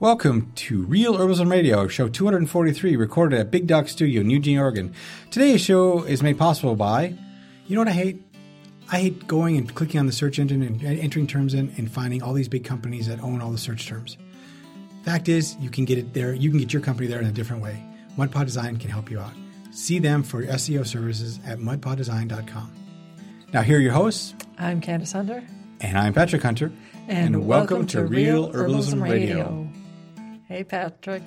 Welcome to Real Herbalism Radio, show 243, recorded at Big Dog Studio in Eugene, Oregon. Today's show is made possible by, you know what I hate? I hate going and clicking on the search engine and entering terms in and finding all these big companies that own all the search terms. Fact is, you can get it there. You can get your company there in a different way. Mudpod Design can help you out. See them for SEO services at mudpoddesign.com. Now, here are your hosts. I'm Candace Hunter. And I'm Patrick Hunter. And, and welcome, welcome, to, Real Herbalism, Radio. Radio. Hey, Patrick.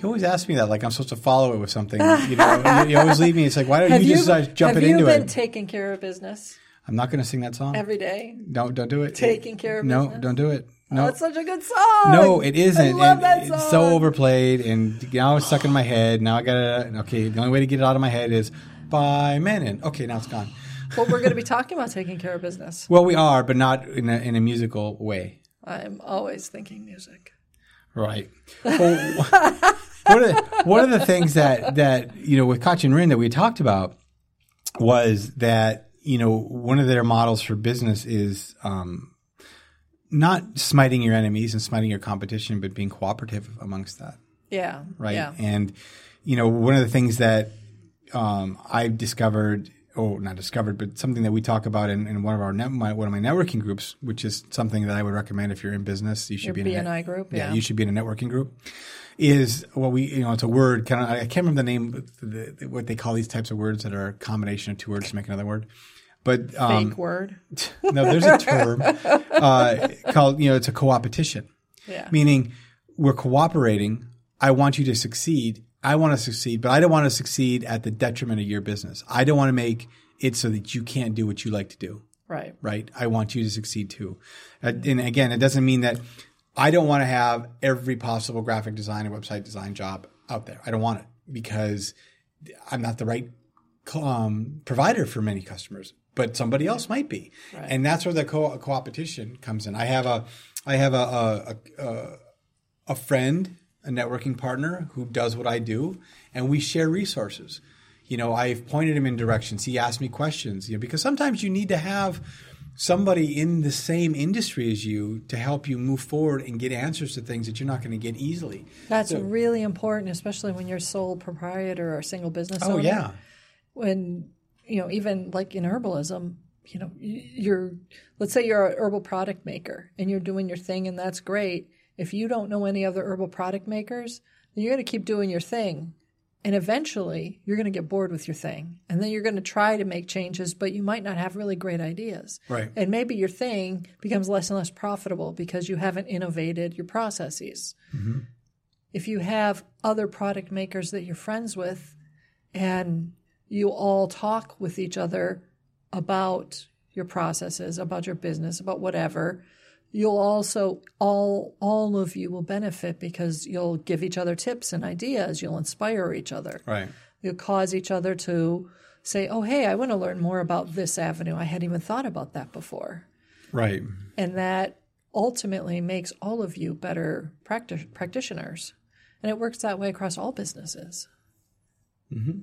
You always ask me that, like I'm supposed to follow it with something. You know, you always leave me. It's like, why don't you, you just start uh, jumping into it? Have you been taking care of business? I'm not going to sing that song every day. Don't don't do it. Taking care of business. no, business? don't do it. Oh, no, oh, it's such a good song. No, it isn't. I love that song. It's so overplayed, and now it's stuck in my head. Now I gotta. Okay, the only way to get it out of my head is by Menon. Okay, now it's gone. well, we're going to be talking about taking care of business. Well, we are, but not in a, in a musical way. I'm always thinking music. Right. Well, one, of the, one of the things that that you know with and Rin that we talked about was that you know one of their models for business is um, not smiting your enemies and smiting your competition, but being cooperative amongst that. Yeah. Right. Yeah. And you know, one of the things that um, I've discovered, or not discovered, but something that we talk about in, in one of our net, my, one of my networking groups, which is something that I would recommend if you're in business, you should Your be in BNI a group. Yeah, yeah, you should be in a networking group. Is what we you know it's a word kind of I can't remember the name the, what they call these types of words that are a combination of two words to make another word. But um, fake word. no, there's a term uh, called you know it's a coopetition. Yeah. Meaning we're cooperating. I want you to succeed. I want to succeed, but I don't want to succeed at the detriment of your business. I don't want to make it so that you can't do what you like to do. Right. Right. I want you to succeed too. And again, it doesn't mean that I don't want to have every possible graphic design and website design job out there. I don't want it because I'm not the right um, provider for many customers, but somebody else might be, right. and that's where the co- co-opetition comes in. I have a, I have a a, a a friend, a networking partner who does what I do, and we share resources. You know, I've pointed him in directions. He asked me questions. You know, because sometimes you need to have somebody in the same industry as you to help you move forward and get answers to things that you're not going to get easily. That's so, really important, especially when you're sole proprietor or single business oh, owner. yeah. When, you know, even like in herbalism, you know, you're, let's say you're an herbal product maker and you're doing your thing and that's great. If you don't know any other herbal product makers, then you're going to keep doing your thing and eventually you're going to get bored with your thing. And then you're going to try to make changes, but you might not have really great ideas. Right. And maybe your thing becomes less and less profitable because you haven't innovated your processes. Mm-hmm. If you have other product makers that you're friends with and you all talk with each other about your processes, about your business, about whatever, you'll also all all of you will benefit because you'll give each other tips and ideas. You'll inspire each other. Right. You'll cause each other to say oh hey i want to learn more about this avenue. I hadn't even thought about that before. Right. And that ultimately makes all of you better practi- practitioners. And it works that way across all businesses. Mm-hmm.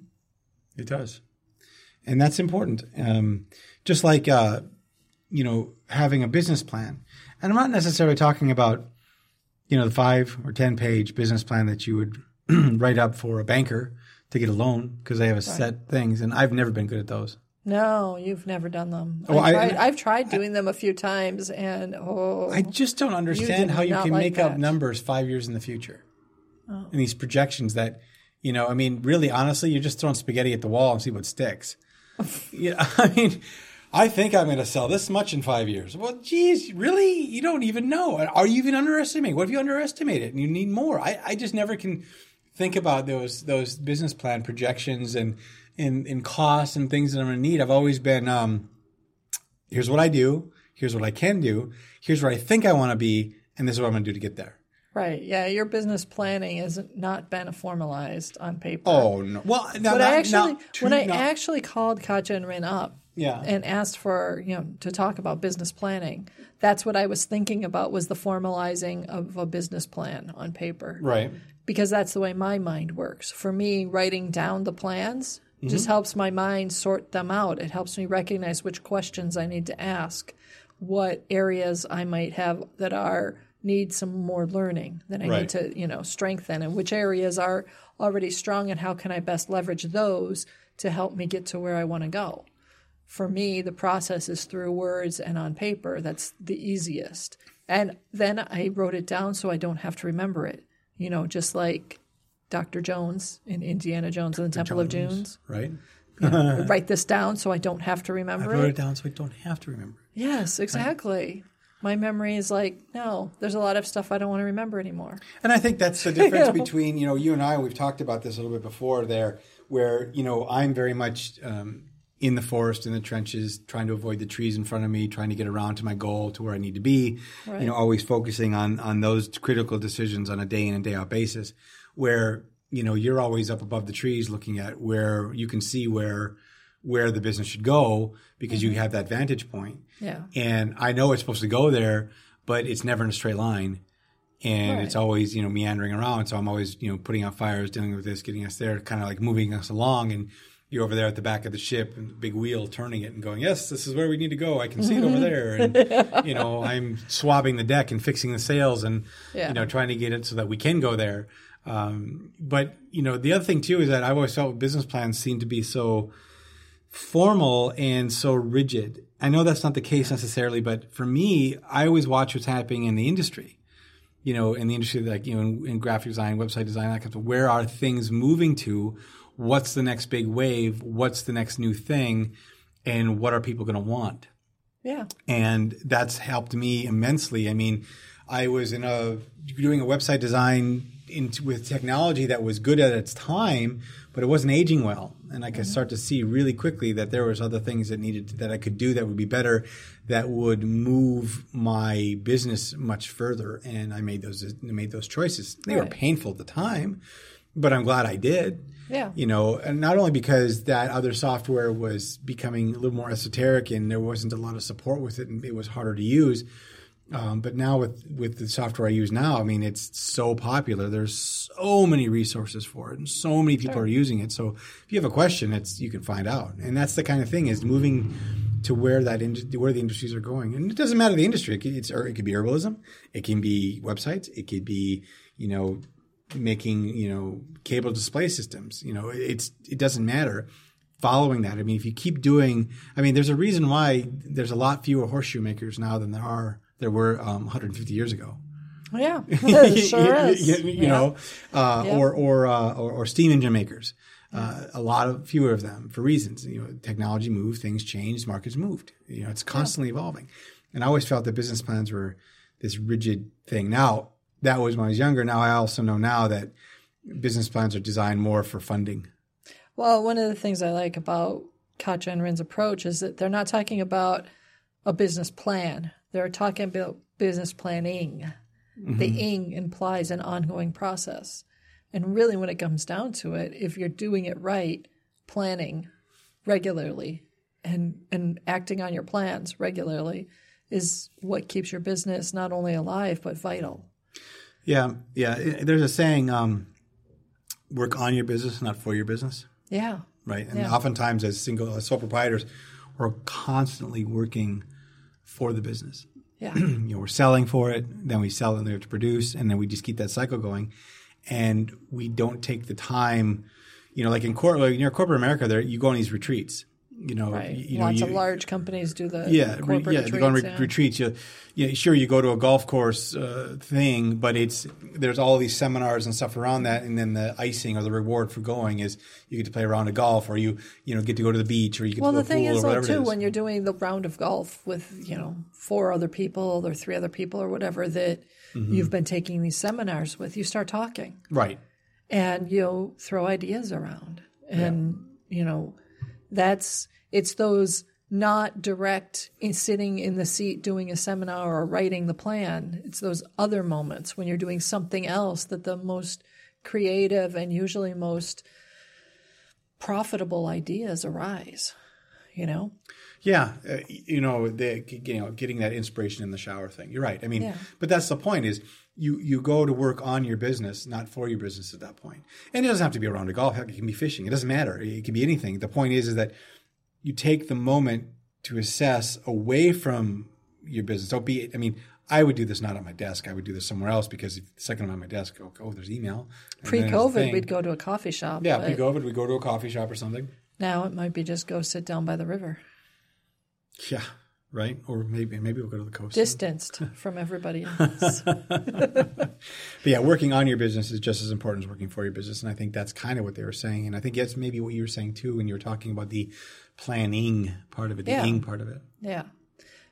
it does. And that's important. Um, just like uh, you know having a business plan and I'm not necessarily talking about, you know, the five or 10 page business plan that you would write up for a banker to get a loan because they have a right. set things. And I've never been good at those. No, you've never done them. Oh, I've, tried, I, have tried doing them a few times, and oh, I just don't understand you how you can like make that. up numbers five years in the future, oh. and these projections that, you know, I mean, really, honestly, you're just throwing spaghetti at the wall and see what sticks. know, I mean, I think I'm going to sell this much in five years. Well, geez, really? You don't even know. Are you even underestimating? What if you underestimate it and you need more? I, I just never can think about those those business plan projections and and, and costs and things that I'm going to need. I've always been, um, here's what I do, here's what I can do, here's where I think I want to be, and this is what I'm going to do to get there. Right. Yeah. Your business planning has not been formalized on paper. Oh no. Well, now, but not, I actually, when I not, actually called Katja and Rin up, yeah. and asked for you know to talk about business planning that's what i was thinking about was the formalizing of a business plan on paper right because that's the way my mind works for me writing down the plans mm-hmm. just helps my mind sort them out it helps me recognize which questions i need to ask what areas i might have that are need some more learning that I Right. need to, you know, strengthen and which areas are already strong and how can I best leverage those to help me get to where I want to go. For me, the process is through words and on paper. That's the easiest. And then I wrote it down so I don't have to remember it. You know, just like Dr. Jones in Indiana Jones and the Temple of Doom. right? Write this down so I don't have to I remember wrote it. it down so I don't have to remember. it. Yes, exactly. My memory is like, no, there's a lot of stuff I don't want to remember anymore. And I think that's the difference between, you know, you and I, we've talked about this a little bit before there, where, you know, I'm very much um, in the forest, in the trenches, trying to avoid the trees in front of me, trying to get around to my goal, to where I need to be, Right. you know, always focusing on, on those critical decisions on a day in and day out basis, where, you know, you're always up above the trees looking at where you can see where, where the business should go because you mm-hmm. have that vantage point. Yeah. And I know it's supposed to go there, but it's never in a straight line. And Right. it's always, you know, meandering around. So I'm always, you know, putting out fires, dealing with this, getting us there, kind of like moving us along. And you're over there at the back of the ship and the big wheel turning it and going, yes, this is where we need to go. I can see it over there. And, you know, I'm swabbing the deck and fixing the sails and, Yeah. you know, trying to get it so that we can go there. Um, but, you know, the other thing too is that I've always felt business plans seem to be so, formal and so rigid. I know that's not the case necessarily, but for me, I always watch what's happening in the industry. You know, in the industry, like you know, in, in graphic design, website design, that kind of. Where are things moving to? What's the next big wave? What's the next new thing? And what are people going to want? Yeah. and that's helped me immensely. I mean, I was in a doing a website design into, with technology that was good at its time, but it wasn't aging well, and I could mm-hmm. start to see really quickly that there was other things that needed that I could do that would be better, that would move my business much further, and I made those made those choices. They were painful at the time, but I'm glad I did Yeah. you know, and not only because that other software was becoming a little more esoteric and there wasn't a lot of support with it and it was harder to use. Um, but now with, with the software I use now, I mean, it's so popular. There's so many resources for it and so many people are using it. So if you have a question, it's, you can find out. And that's the kind of thing is moving to where that, ind- where the industries are going. And it doesn't matter the industry. It could, it's, or it could be herbalism. It can be websites. It could be, you know, making you know cable display systems you know it's it doesn't matter following that. I mean if you keep doing i mean there's a reason why there's a lot fewer horseshoe makers now than there are there were um, 150 years ago. Yeah. sure is. you, you Yeah. know uh, Yeah. or or, uh, or or steam engine makers. Uh, a lot of fewer of them for reasons. You know technology moved things changed markets moved. You know it's constantly evolving. And i always felt that business plans were this rigid thing. Now that was when i was younger now i also know now that business plans are designed more for funding Well, one of the things I like about Katja and Rin's approach is that they're not talking about a business plan. They're talking about business planning. The mm-hmm. ing implies an ongoing process. And really, when it comes down to it, if you're doing it right, planning regularly and, and acting on your plans regularly is what keeps your business not only alive, but vital. Yeah yeah there's a saying um, work on your business not for your business Yeah. right? And Yeah. oftentimes, as single as sole proprietors, we're constantly working for the business. Yeah. You know, we're selling for it, then we sell, and we have to produce, and then we just keep that cycle going, and we don't take the time. You know, like in corporate, like near corporate America, there you go on these retreats. You know, Right. you, you know, Lots you, of large companies do the yeah, re- yeah. retreats. you go on re- yeah. retreats. You, yeah, sure, you go to a golf course uh, thing, but it's there's all these seminars and stuff around that, and then the icing or the reward for going is you get to play a round of golf, or you you know get to go to the beach, or you get Well, to the the thing pool, is, though, too, is. when you're doing the round of golf with, you know, four other people or three other people or whatever that Mm-hmm. you've been taking these seminars with, you start talking right. and you'll throw ideas around. And, you know, that's, it's those not direct in sitting in the seat doing a seminar or writing the plan. It's those other moments when you're doing something else that the most creative and usually most profitable ideas arise, you know? Yeah, uh, you know, the, you know, getting that inspiration in the shower thing. You're right. I mean, Yeah. but that's the point is you you go to work on your business, not for your business at that point. And it doesn't have to be around a golf. It can be fishing. It doesn't matter. It can be anything. The point is is that you take the moment to assess away from your business. Don't be. I mean, I would do this not at my desk. I would do this somewhere else because if the second I'm at my desk, oh, oh there's email. And then there's the Pre-COVID, we'd go to a coffee shop. yeah, pre-COVID, we'd go to a coffee shop or something. Now it might be just go sit down by the river, Yeah, right. Or maybe maybe we'll go to the coast. distanced from everybody else. But yeah, working on your business is just as important as working for your business, and I think that's kind of what they were saying. And I think that's maybe what you were saying too when you were talking about the planning part of it, the Yeah. ing part of it. Yeah.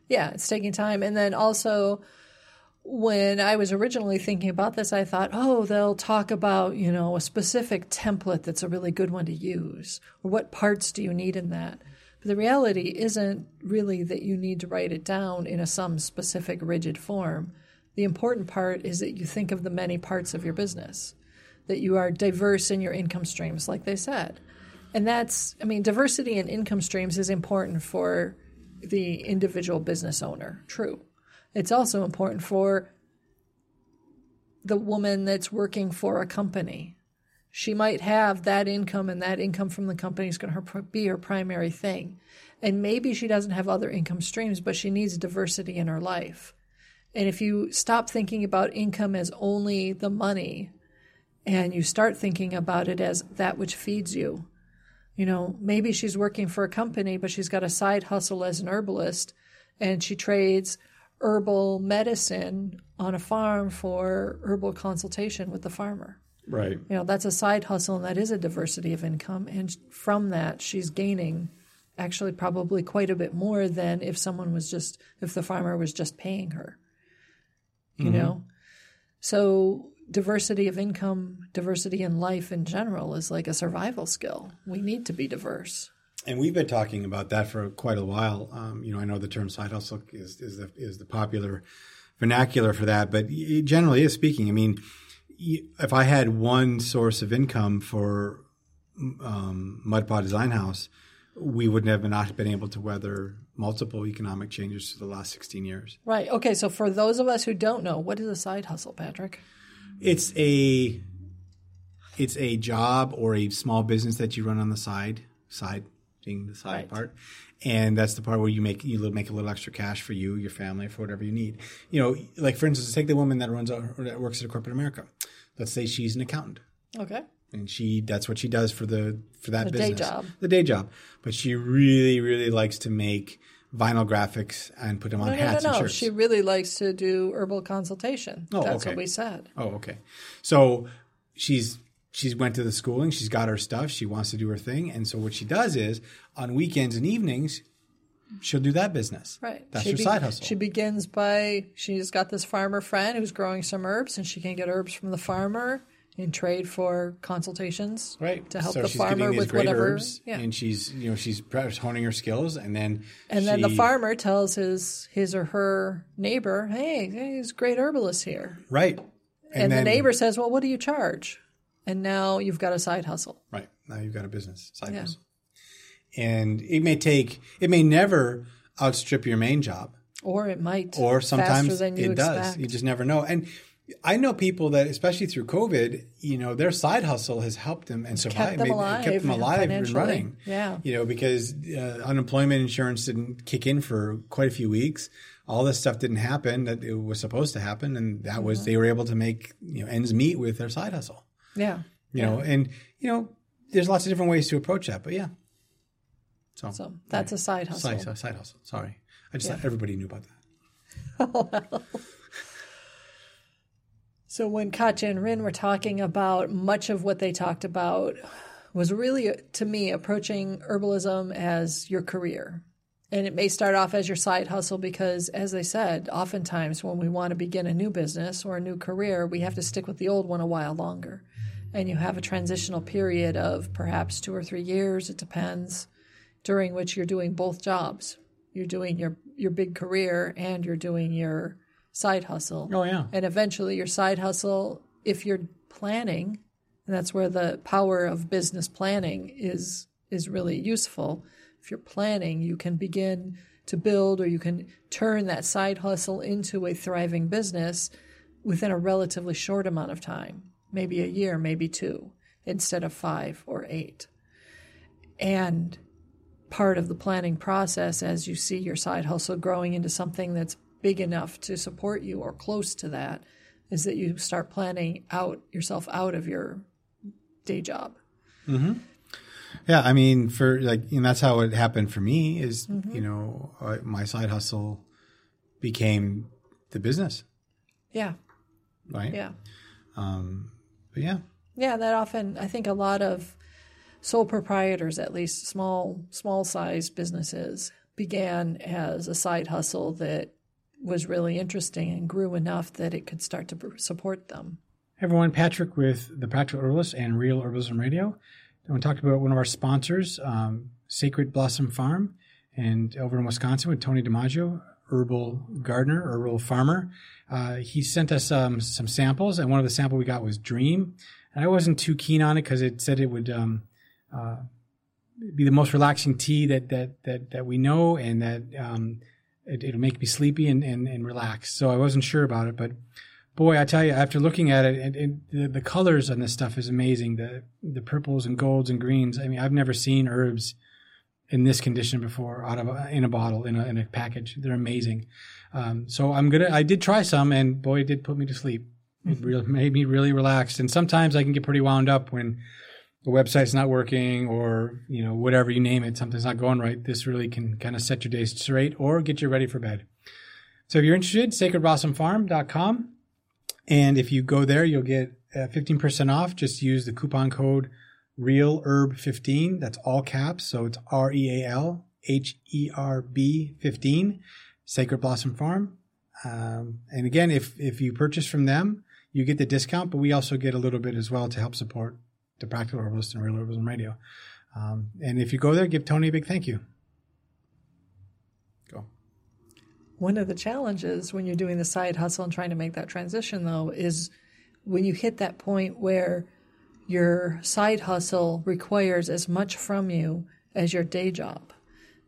Yeah, it's taking time. And then also, when I was originally thinking about this, I thought, oh, they'll talk about, you know, a specific template that's a really good one to use, or what parts do you need in that. But the reality isn't really that you need to write it down in a some specific rigid form. The important part is that you think of the many parts of your business, that you are diverse in your income streams, like they said. And that's, I mean, diversity in income streams is important for the individual business owner. True. It's also important for the woman that's working for a company. She might have that income, and that income from the company is going to be her primary thing. And maybe she doesn't have other income streams, but she needs diversity in her life. And if you stop thinking about income as only the money and you start thinking about it as that which feeds you, you know, maybe she's working for a company, but she's got a side hustle as an herbalist and she trades herbal medicine on a farm for herbal consultation with the farmer. Right. You know, that's a side hustle and that is a diversity of income. And from that, she's gaining actually probably quite a bit more than if someone was just, if the farmer was just paying her. You mm-hmm. know? So, diversity of income, diversity in life in general is like a survival skill. We need to be diverse. And we've been talking about that for quite a while. Um, you know, I know the term side hustle is, is the is the popular vernacular for that, but generally is speaking, I mean, if I had one source of income for um, Mudpot Design House, we wouldn't have not been able to weather multiple economic changes for the last 16 years. Right. Okay. So, for those of us who don't know, what is a side hustle, Patrick? It's a it's a job or a small business that you run on the side, side being the side Right. part, and that's the part where you make you make a little extra cash for you, your family, for whatever you need. You know, like for instance, take the woman that runs or that works at a corporate America. Let's say she's an accountant, Okay. and she that's what she does for the for that The day business, job. the day job. But she really really likes to make vinyl graphics and put them on No, no, hats no, and no. shirts. She really likes to do herbal consultation. Oh, That's okay. what we said. Oh, okay. So she's she's went to the schooling. She's got her stuff. She wants to do her thing. And so what she does is on weekends and evenings, she'll do that business. Right. That's She her be- side hustle. She begins by she's got this farmer friend who's growing some herbs, and she can get herbs from the farmer in trade for consultations. right. To help so the she's getting farmer these with great whatever. herbs, yeah. and she's you know she's honing her skills, and then And then the farmer tells his his or her neighbor, "Hey, there's a great herbalist here." right, And, then, the neighbor says, "Well, what do you charge?" And now you've got a side hustle. right now you've got a business side Yeah. hustle, and it may take it may never outstrip your main job. Or it might or sometimes it expect. does. You just never know. And I know people that, especially through COVID, you know, their side hustle has helped them and survived, them made- alive kept them alive and running. Yeah. you know, because uh, unemployment insurance didn't kick in for quite a few weeks. All this stuff didn't happen that it was supposed to happen, and that was Mm-hmm. they were able to make you know ends meet with their side hustle. Yeah. You know, and you know, there's lots of different ways to approach that, but yeah. So, So that's a side hustle. side, side, hustle. Sorry, I just Yeah. thought everybody knew about that. So when Katja and Rin were talking about much of what they talked about was really to me approaching herbalism as your career. And it may start off as your side hustle because as they said, oftentimes when we want to begin a new business or a new career, we have to stick with the old one a while longer. And you have a transitional period of perhaps 2 or 3 years, it depends, during which you're doing both jobs. You're doing your your big career and you're doing your side hustle. Oh yeah, and eventually your side hustle if you're planning and that's where the power of business planning is is really useful. If you're planning you can begin to build or you can turn that side hustle into a thriving business within a relatively short amount of time maybe a year maybe two instead of 5 or 8 and part of the planning process as you see your side hustle growing into something that's big enough to support you or close to that is that you start planning out yourself out of your day job. Mm-hmm. Yeah, I mean, for like, and that's how it happened for me. Is you know, uh, my side hustle became the business, Yeah. right? Yeah. But yeah, Yeah, that often I think a lot of sole proprietors, at least small small sized businesses, began as a side hustle that was really interesting and grew enough that it could start to support them. Hey everyone, Patrick with the Practical Herbalist and Real Herbalism Radio. I want to talk about one of our sponsors, um, Sacred Blossom Farm, and over in Wisconsin with Tony DiMaggio, herbal gardener, herbal farmer. Uh, he sent us um, some samples, and one of the sample we got was Dream. And I wasn't too keen on it because it said it would um, uh, be the most relaxing tea that that that that we know, and that um, it, it'll make me sleepy and, and and relax. So I wasn't sure about it, but boy, I tell you, after looking at it, and, and the, the colors on this stuff is amazing. The the purples and golds and greens. I mean, I've never seen herbs in this condition before out of a, in a bottle in a in a package. They're amazing. Um, so I'm gonna. I did try some, and boy, it did put me to sleep. It really made me really relaxed. And sometimes I can get pretty wound up when the website's not working or you know whatever you name it, something's not going right. This really can kind of set your day straight or get you ready for bed. So if you're interested, sacredblossomfarm.com. And if you go there, you'll get uh, 15% off. Just use the coupon code REALHERB15. That's all caps. So it's R E A L H E R B 15, Sacred Blossom Farm. Um, and again, if, if you purchase from them, you get the discount, but we also get a little bit as well to help support the Practical Herbalist and Real Herbalism Radio. Um, and if you go there, give Tony a big thank you. go. One of the challenges when you're doing the side hustle and trying to make that transition, though, is when you hit that point where your side hustle requires as much from you as your day job,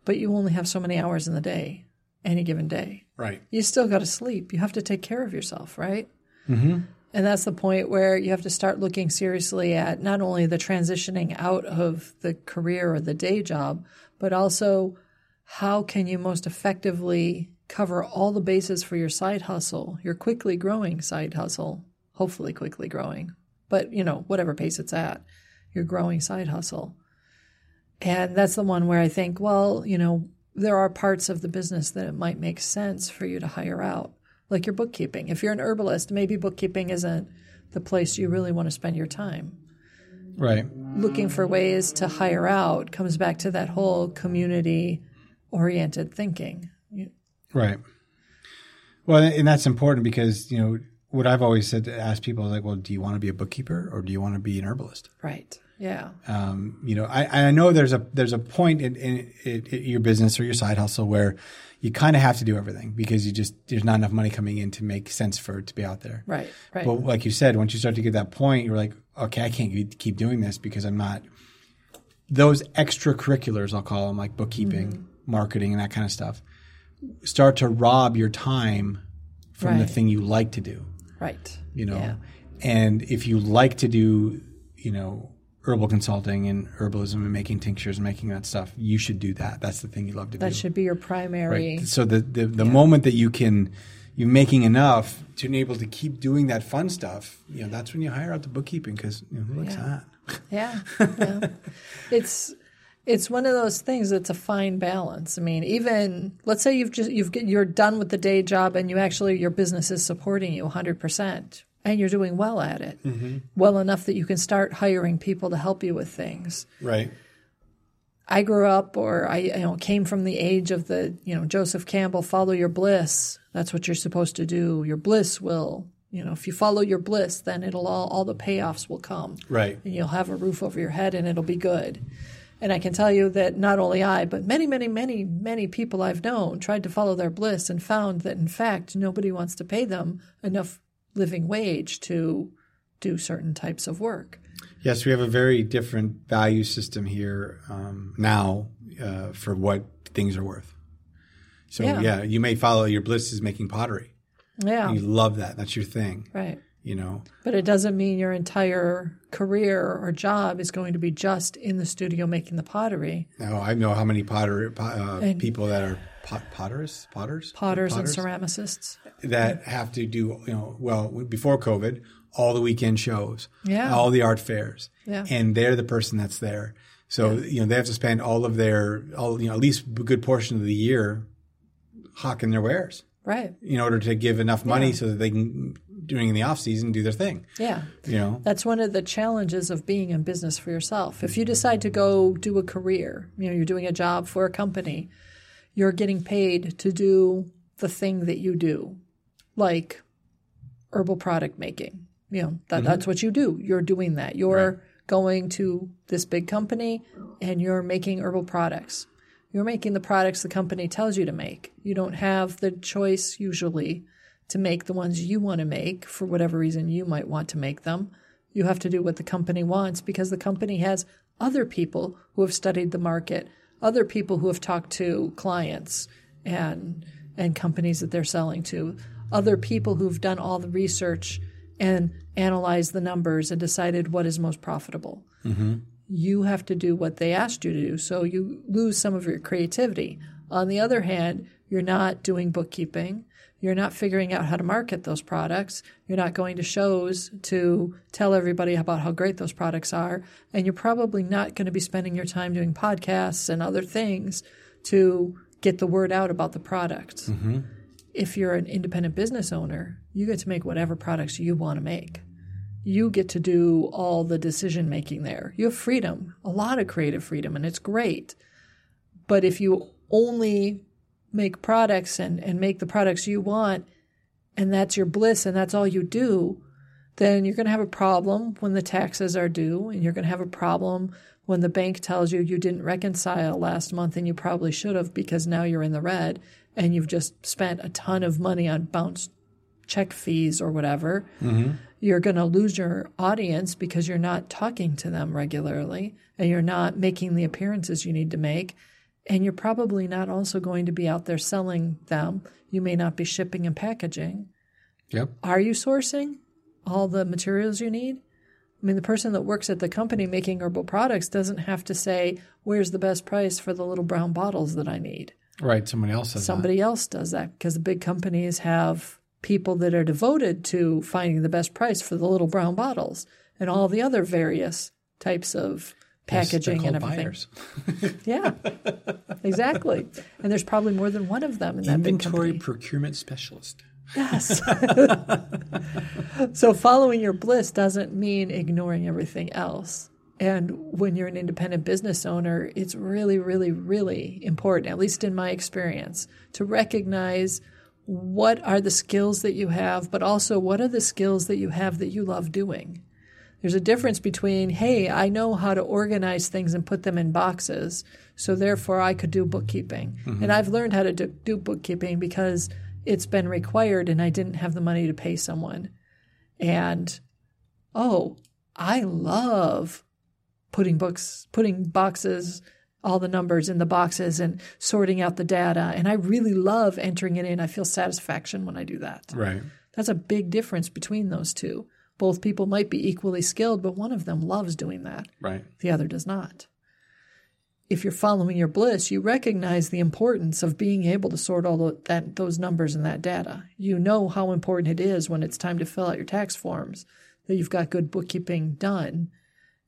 but you only have so many hours in the day, any given day. Right. You still got to sleep. You have to take care of yourself, right? Mm-hmm. And that's the point where you have to start looking seriously at not only the transitioning out of the career or the day job, but also how can you most effectively cover all the bases for your side hustle, your quickly growing side hustle, hopefully quickly growing, but you know, whatever pace it's at, your growing side hustle. And that's the one where I think, well, you know, there are parts of the business that it might make sense for you to hire out, like your bookkeeping. If you're an herbalist, maybe bookkeeping isn't the place you really want to spend your time. Right. Looking for ways to hire out comes back to that whole community oriented thinking. Right. Well, and that's important because, you know, what I've always said to ask people is like, well, do you want to be a bookkeeper or do you want to be an herbalist? Right. Yeah. Um, you know, I, I know there's a there's a point in, in, in your business or your side hustle where you kind of have to do everything because you just there's not enough money coming in to make sense for it to be out there. Right. Right. But like you said, once you start to get that point, you're like, okay, I can't keep- doing this because I'm not. Those extracurriculars, I'll call them, like bookkeeping, Mm-hmm. marketing, and that kind of stuff, start to rob your time from the thing you like to do. Right. You know, Yeah. and if you like to do, you know, herbal consulting and herbalism and making tinctures and making that stuff, you should do that. That's the thing you love to That do. That should be your primary. Right. So the the, the moment that you can you're making enough to be able to keep doing that fun stuff, you know, that's when you hire out the bookkeeping because you know, who likes Yeah. that? Yeah, yeah. it's it's one of those things that's a fine balance. I mean, even let's say you've just you've you're done with the day job and you actually your business is supporting you 100% and you're doing well at it. Mm-hmm. Well enough that you can start hiring people to help you with things. Right. I grew up or I you know came from the age of the, you know, Joseph Campbell follow your bliss. That's what you're supposed to do. Your bliss will, you know, if you follow your bliss, then it'll all all the payoffs will come Right. and you'll have a roof over your head and it'll be good. And I can tell you that not only I, but many, many, many, many people I've known tried to follow their bliss and found that in fact nobody wants to pay them enough living wage to do certain types of work. Yes, we have a very different value system here um, now uh, for what things are worth. So Yeah. yeah. you may follow your bliss is making pottery. Yeah, You love that. That's your thing. right. You know. But it doesn't mean your entire career or job is going to be just in the studio making the pottery. Now I know how many potter uh, people that are pot, potters, potters, Potters, and ceramicists. that have to do you know well before COVID all the weekend shows, Yeah. all the art fairs, Yeah. and they're the person that's there. So you know they have to spend all of their all you know at least a good portion of the year hawking their wares Right. in order to give enough money so that they can during the off season do their thing. Yeah. You know, That's one of the challenges of being in business for yourself. If you decide to go do a career, you know, you're doing a job for a company, you're getting paid to do the thing that you do, like herbal product making. You know, that, that's mm-hmm. what you do. You're doing that. You're going to this big company and you're making herbal products. You're making the products the company tells you to make. You don't have the choice usually to make the ones you want to make for whatever reason you might want to make them. You have to do what the company wants because the company has other people who have studied the market, other people who have talked to clients and and companies that they're selling to, other people who've done all the research and analyzed the numbers and decided what is most profitable. Mm-hmm. You have to do what they asked you to do, so you lose some of your creativity. On the other hand, you're not doing bookkeeping. You're not figuring out how to market those products. You're not going to shows to tell everybody about how great those products are. And you're probably not going to be spending your time doing podcasts and other things to get the word out about the products. Mm-hmm. If you're an independent business owner, you get to make whatever products you want to make. You get to do all the decision making there. You have freedom, a lot of creative freedom, and it's great. But if you only make products and, and make the products you want, and that's your bliss and that's all you do, then you're going to have a problem when the taxes are due, and you're going to have a problem when the bank tells you you didn't reconcile last month and you probably should have because now you're in the red and you've just spent a ton of money on bounce check fees or whatever. Mm-hmm. You're going to lose your audience because you're not talking to them regularly and you're not making the appearances you need to make. And you're probably not also going to be out there selling them. You may not be shipping and packaging. yep, Are you sourcing all the materials you need? I mean, the person that works at the company making herbal products doesn't have to say, Where's the best price for the little brown bottles that I need? right. Somebody else says Somebody else does that because the big companies have people that are devoted to finding the best price for the little brown bottles and all the other various types of that. Packaging and everything. Yeah, exactly. And there's probably more than one of them in that big Inventory procurement specialist. Yes. so following your bliss doesn't mean ignoring everything else. And when you're an independent business owner, it's really, really, really important, at least in my experience, to recognize what are the skills that you have, but also what are the skills that you have that you love doing. There's a difference between, hey, I know how to organize things and put them in boxes, so therefore I could do bookkeeping. Mm-hmm. And I've learned how to do, do bookkeeping because it's been required and I didn't have the money to pay someone. And oh, I love putting books, putting boxes, all the numbers in the boxes and sorting out the data. And I really love entering it in. I feel satisfaction when I do that. Right. That's a big difference between those two. Both people might be equally skilled, but one of them loves doing that. Right. The other does not. If you're following your bliss, you recognize the importance of being able to sort all that, those numbers and that data. You know how important it is when it's time to fill out your tax forms that you've got good bookkeeping done.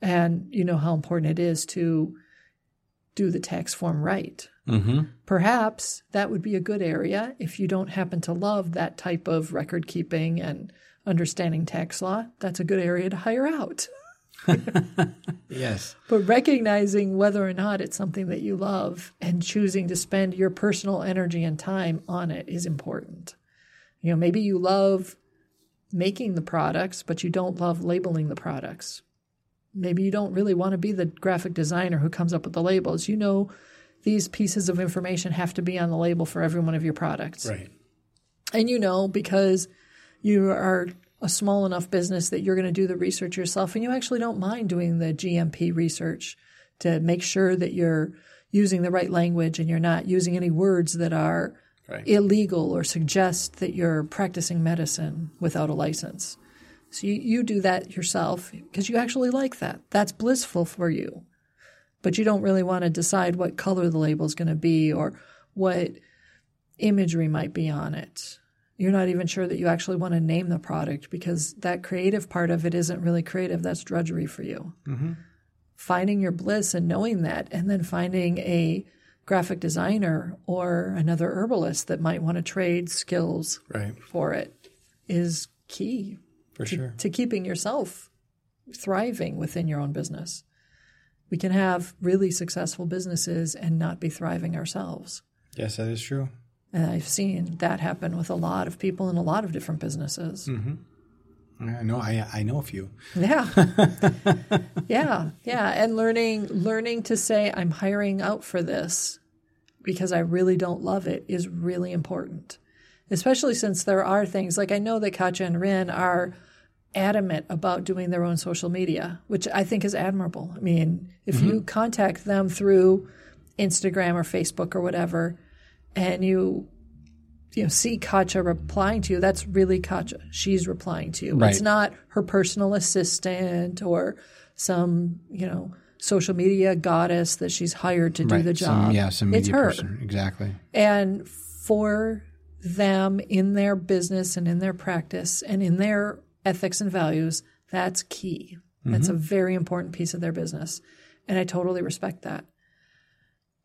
And you know how important it is to do the tax form right. Mm-hmm. Perhaps that would be a good area if you don't happen to love that type of record keeping and understanding tax law. That's a good area to hire out. Yes. But recognizing whether or not it's something that you love and choosing to spend your personal energy and time on it is important. You know, maybe you love making the products, but you don't love labeling the products. Maybe you don't really want to be the graphic designer who comes up with the labels. You know, these pieces of information have to be on the label for every one of your products. Right. And you know, because you are a small enough business that you're going to do the research yourself and you actually don't mind doing the GMP research to make sure that you're using the right language and you're not using any words that are Right. illegal or suggest that you're practicing medicine without a license. So you, you do that yourself because you actually like that. That's blissful for you. But you don't really want to decide what color the label is going to be or what imagery might be on it. You're not even sure that you actually want to name the product because that creative part of it isn't really creative. That's drudgery for you. Mm-hmm. Finding your bliss and knowing that, and then finding a graphic designer or another herbalist that might want to trade skills Right. for it is key For to, sure. to keeping yourself thriving within your own business. We can have really successful businesses and not be thriving ourselves. Yes, that is true. And I've seen that happen with a lot of people in a lot of different businesses. Hmm. I know. I I know a few. Yeah. yeah. Yeah. And learning learning to say I'm hiring out for this because I really don't love it is really important. Especially since there are things like I know that Katja and Rin are adamant about doing their own social media, which I think is admirable. I mean, if you contact them through Instagram or Facebook or whatever, and you you know see Katja replying to you, that's really Katja. She's replying to you. Right. It's not her personal assistant or some you know social media goddess that she's hired to do right. the Some, job. yeah, some it's her. person. Exactly. And for them in their business and in their practice and in their ethics and values, that's key. That's mm-hmm. a very important piece of their business. And I totally respect that.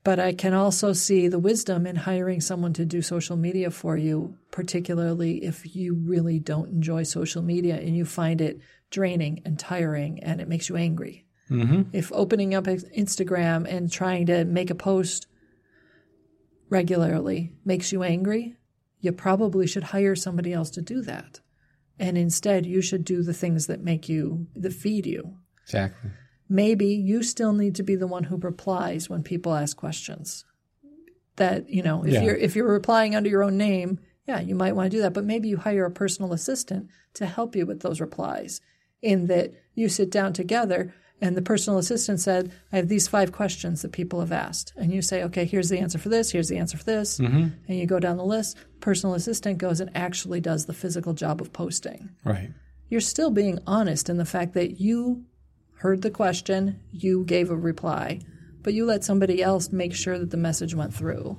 But I can also see the wisdom in hiring someone to do social media for you, particularly if you really don't enjoy social media and you find it draining and tiring and it makes you angry. Mm-hmm. If opening up Instagram and trying to make a post regularly makes you angry, you probably should hire somebody else to do that. And instead, you should do the things that make you, that feed you. Exactly. Maybe you still need to be the one who replies when people ask questions. That, you know, if Yeah. you're if you're replying under your own name, yeah, you might want to do that, but maybe you hire a personal assistant to help you with those replies in that you sit down together and the personal assistant said, I have these five questions that people have asked. And you say, okay, here's the answer for this, here's the answer for this. Mm-hmm. And you go down the list. Personal assistant goes and actually does the physical job of posting. Right. You're still being honest in the fact that you heard the question, you gave a reply, but you let somebody else make sure that the message went through.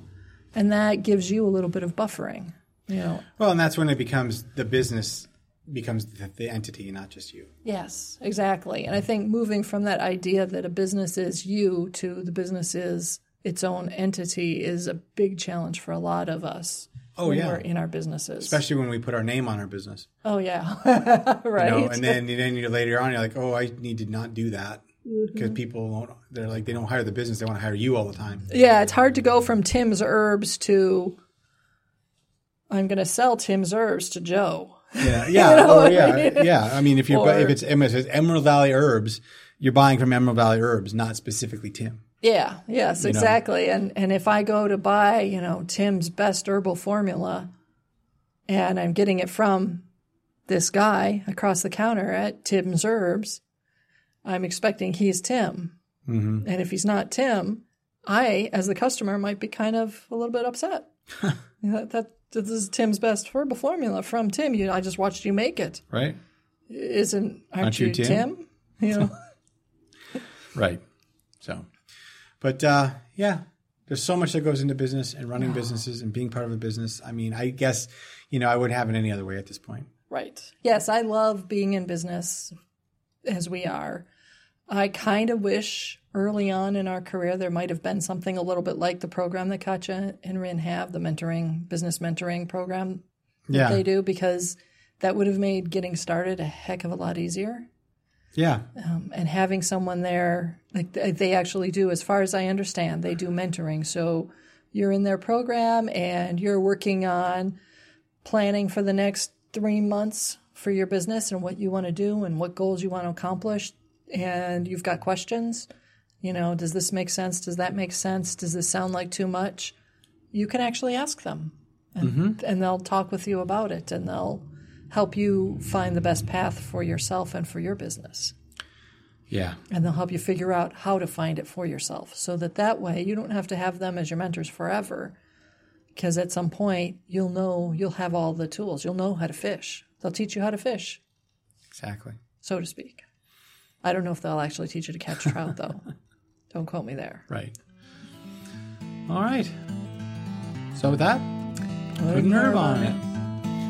And that gives you a little bit of buffering. You know, Well, and that's when it becomes the business becomes the, the entity, not just you. Yes, exactly. And I think moving from that idea that a business is you to the business is its own entity is a big challenge for a lot of us. Oh, yeah. we're in our businesses. Especially when we put our name on our business. oh yeah, You right. know, and then and then you later on you're like, oh, I need to not do that Mm-hmm. because people won't. They're like they don't hire the business; they want to hire you all the time. yeah, it's hard to go from Tim's Herbs to I'm going to sell Tim's Herbs to Joe. Yeah, yeah, know oh, what I yeah, mean? yeah. I mean, if you're Or- if it's if it's Emerald Valley Herbs, you're buying from Emerald Valley Herbs, not specifically Tim. Yeah, yes, exactly. And and if I go to buy, you know, Tim's best herbal formula and I'm getting it from this guy across the counter at Tim's Herbs, I'm expecting he's Tim. Mm-hmm. And if he's not Tim, I, as the customer, might be kind of a little bit upset. You know, that, this is Tim's best herbal formula from Tim. You, I just watched you make it. Right, Isn't aren't, Aren't you you Tim? Tim? You know. right. So, but uh, yeah, there's so much that goes into business and running businesses and being part of a business. I mean, I guess you know I wouldn't have it any other way at this point. Right. Yes, I love being in business as we are. I kind of wish early on in our career there might have been something a little bit like the program that Katja and Rin have, the mentoring, business mentoring program that Yeah, they do, because that would have made getting started a heck of a lot easier. Yeah, Um, and having someone there, like they actually do, as far as I understand, they do mentoring. So you're in their program and you're working on planning for the next three months for your business and what you want to do and what goals you want to accomplish. And you've got questions. You know, does this make sense? Does that make sense? Does this sound like too much? You can actually ask them and, and they'll talk with you about it and they'll help you find the best path for yourself and for your business yeah, and they'll help you figure out how to find it for yourself so that that way you don't have to have them as your mentors forever because at some point you'll know you'll have all the tools you'll know how to fish they'll teach you how to fish Exactly. so to speak. I don't know if they'll actually teach you to catch trout, though. Don't quote me there. Right. All right. So with that, put nerve on it.